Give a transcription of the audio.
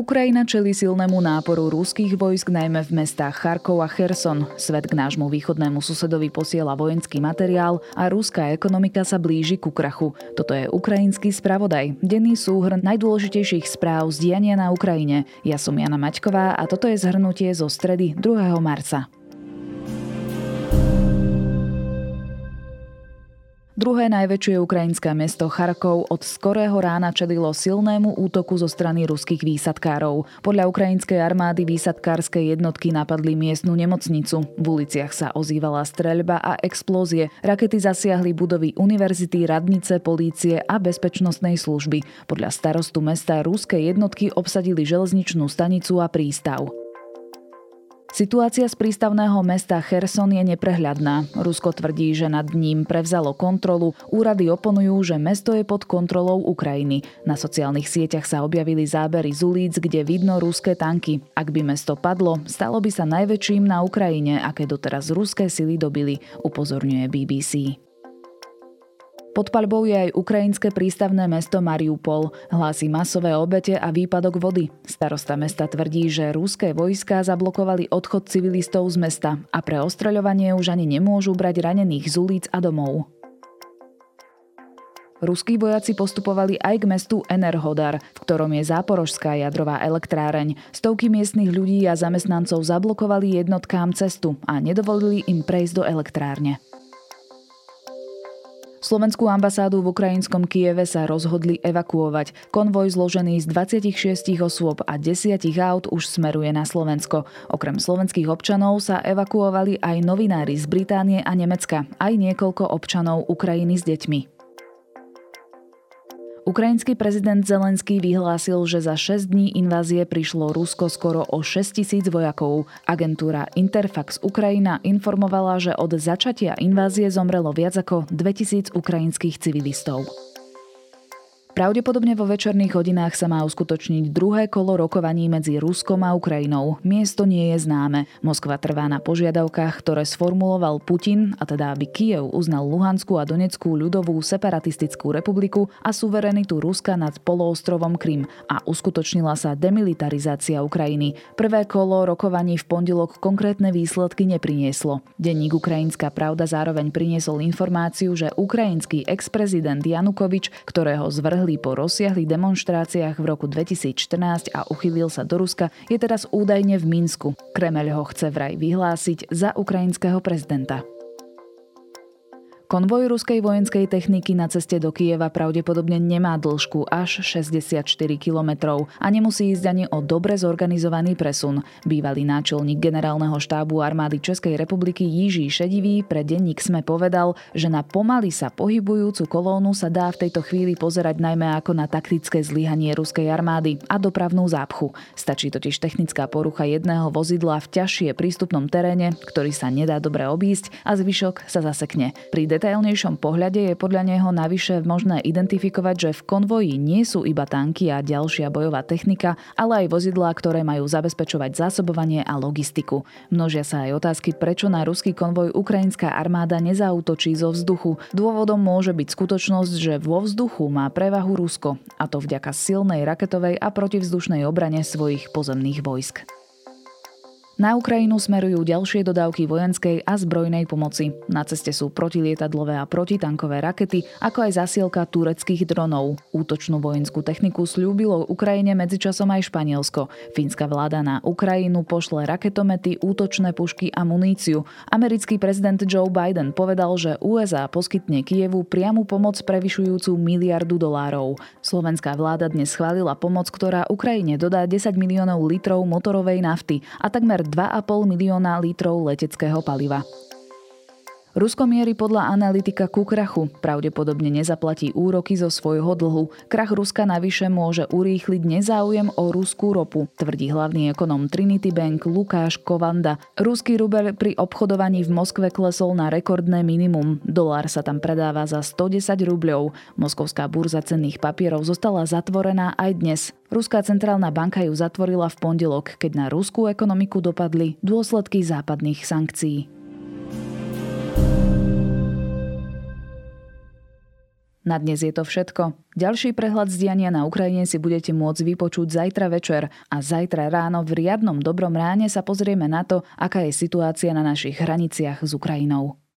Ukrajina čeli silnému náporu ruských vojsk najmä v mestách Charkov a Cherson. Svet k nášmu východnému susedovi posiela vojenský materiál a ruská ekonomika sa blíži ku krachu. Toto je ukrajinský spravodaj, denný súhrn najdôležitejších správ z diania na Ukrajine. Ja som Jana Maťková a toto je zhrnutie zo stredy 2. marca. Druhé najväčšie ukrajinské mesto Charkov od skorého rána čelilo silnému útoku zo strany ruských výsadkárov. Podľa ukrajinskej armády výsadkárske jednotky napadli miestnu nemocnicu. V uliciach sa ozývala streľba a explózie. Rakety zasiahli budovy univerzity, radnice, polície a bezpečnostnej služby. Podľa starostu mesta ruské jednotky obsadili železničnú stanicu a prístav. Situácia z prístavného mesta Cherson je neprehľadná. Rusko tvrdí, že nad ním prevzalo kontrolu. Úrady oponujú, že mesto je pod kontrolou Ukrajiny. Na sociálnych sieťach sa objavili zábery z ulic, kde vidno ruské tanky. Ak by mesto padlo, stalo by sa najväčším na Ukrajine, aké doteraz ruské sily dobili, upozorňuje BBC. Pod palbou je aj ukrajinské prístavné mesto Mariupol. Hlási masové obete a výpadok vody. Starosta mesta tvrdí, že ruské vojská zablokovali odchod civilistov z mesta a pre ostreľovanie už ani nemôžu brať ranených z ulic a domov. Ruskí vojaci postupovali aj k mestu Enerhodar, v ktorom je záporožská jadrová elektráreň. Stovky miestnych ľudí a zamestnancov zablokovali jednotkám cestu a nedovolili im prejsť do elektrárne. Slovenskú ambasádu v ukrajinskom Kieve sa rozhodli evakuovať. Konvoj zložený z 26 osôb a 10 aut už smeruje na Slovensko. Okrem slovenských občanov sa evakuovali aj novinári z Británie a Nemecka, aj niekoľko občanov Ukrajiny s deťmi. Ukrajinský prezident Zelenský vyhlásil, že za 6 dní invázie prišlo Rusko skoro o 6 tisíc vojakov. Agentúra Interfax Ukrajina informovala, že od začatia invázie zomrelo viac ako 2000 ukrajinských civilistov. Pravdepodobne vo večerných hodinách sa má uskutočniť druhé kolo rokovaní medzi Ruskom a Ukrajinou. Miesto nie je známe. Moskva trvá na požiadavkách, ktoré sformuloval Putin, a teda aby Kiev uznal Luhanskú a Doneckú ľudovú separatistickú republiku a suverenitu Ruska nad poloostrovom Krym a uskutočnila sa demilitarizácia Ukrajiny. Prvé kolo rokovaní v pondelok konkrétne výsledky neprinieslo. Denník Ukrajinská pravda zároveň priniesol informáciu, že ukrajinský ex-prezident Janukovič, ktorého zvrhli zvrhli po rozsiahlých demonstráciách v roku 2014 a uchylil sa do Ruska, je teraz údajne v Minsku. Kremeľ ho chce vraj vyhlásiť za ukrajinského prezidenta. Konvoj ruskej vojenskej techniky na ceste do Kieva pravdepodobne nemá dĺžku až 64 km a nemusí ísť ani o dobre zorganizovaný presun. Bývalý náčelník generálneho štábu armády Českej republiky Jiží Šedivý pre denník sme povedal, že na pomaly sa pohybujúcu kolónu sa dá v tejto chvíli pozerať najmä ako na taktické zlyhanie ruskej armády a dopravnú zápchu. Stačí totiž technická porucha jedného vozidla v ťažšie prístupnom teréne, ktorý sa nedá dobre obísť a zvyšok sa zasekne. Pri detailnejšom pohľade je podľa neho navyše možné identifikovať, že v konvoji nie sú iba tanky a ďalšia bojová technika, ale aj vozidlá, ktoré majú zabezpečovať zásobovanie a logistiku. Množia sa aj otázky, prečo na ruský konvoj ukrajinská armáda nezautočí zo vzduchu. Dôvodom môže byť skutočnosť, že vo vzduchu má prevahu Rusko, a to vďaka silnej raketovej a protivzdušnej obrane svojich pozemných vojsk. Na Ukrajinu smerujú ďalšie dodávky vojenskej a zbrojnej pomoci. Na ceste sú protilietadlové a protitankové rakety, ako aj zasielka tureckých dronov. Útočnú vojenskú techniku slúbilo Ukrajine medzičasom aj Španielsko. Fínska vláda na Ukrajinu pošle raketomety, útočné pušky a muníciu. Americký prezident Joe Biden povedal, že USA poskytne Kievu priamu pomoc prevyšujúcu miliardu dolárov. Slovenská vláda dnes schválila pomoc, ktorá Ukrajine dodá 10 miliónov litrov motorovej nafty a takmer 2,5 milióna litrov leteckého paliva. Rusko mierí podľa analytika ku krachu. Pravdepodobne nezaplatí úroky zo svojho dlhu. Krach Ruska navyše môže urýchliť nezáujem o ruskú ropu, tvrdí hlavný ekonom Trinity Bank Lukáš Kovanda. Ruský rubel pri obchodovaní v Moskve klesol na rekordné minimum. Dolár sa tam predáva za 110 rubľov. Moskovská burza cenných papierov zostala zatvorená aj dnes. Ruská centrálna banka ju zatvorila v pondelok, keď na ruskú ekonomiku dopadli dôsledky západných sankcií. Na dnes je to všetko. Ďalší prehľad z diania na Ukrajine si budete môcť vypočuť zajtra večer a zajtra ráno v riadnom dobrom ráne sa pozrieme na to, aká je situácia na našich hraniciach s Ukrajinou.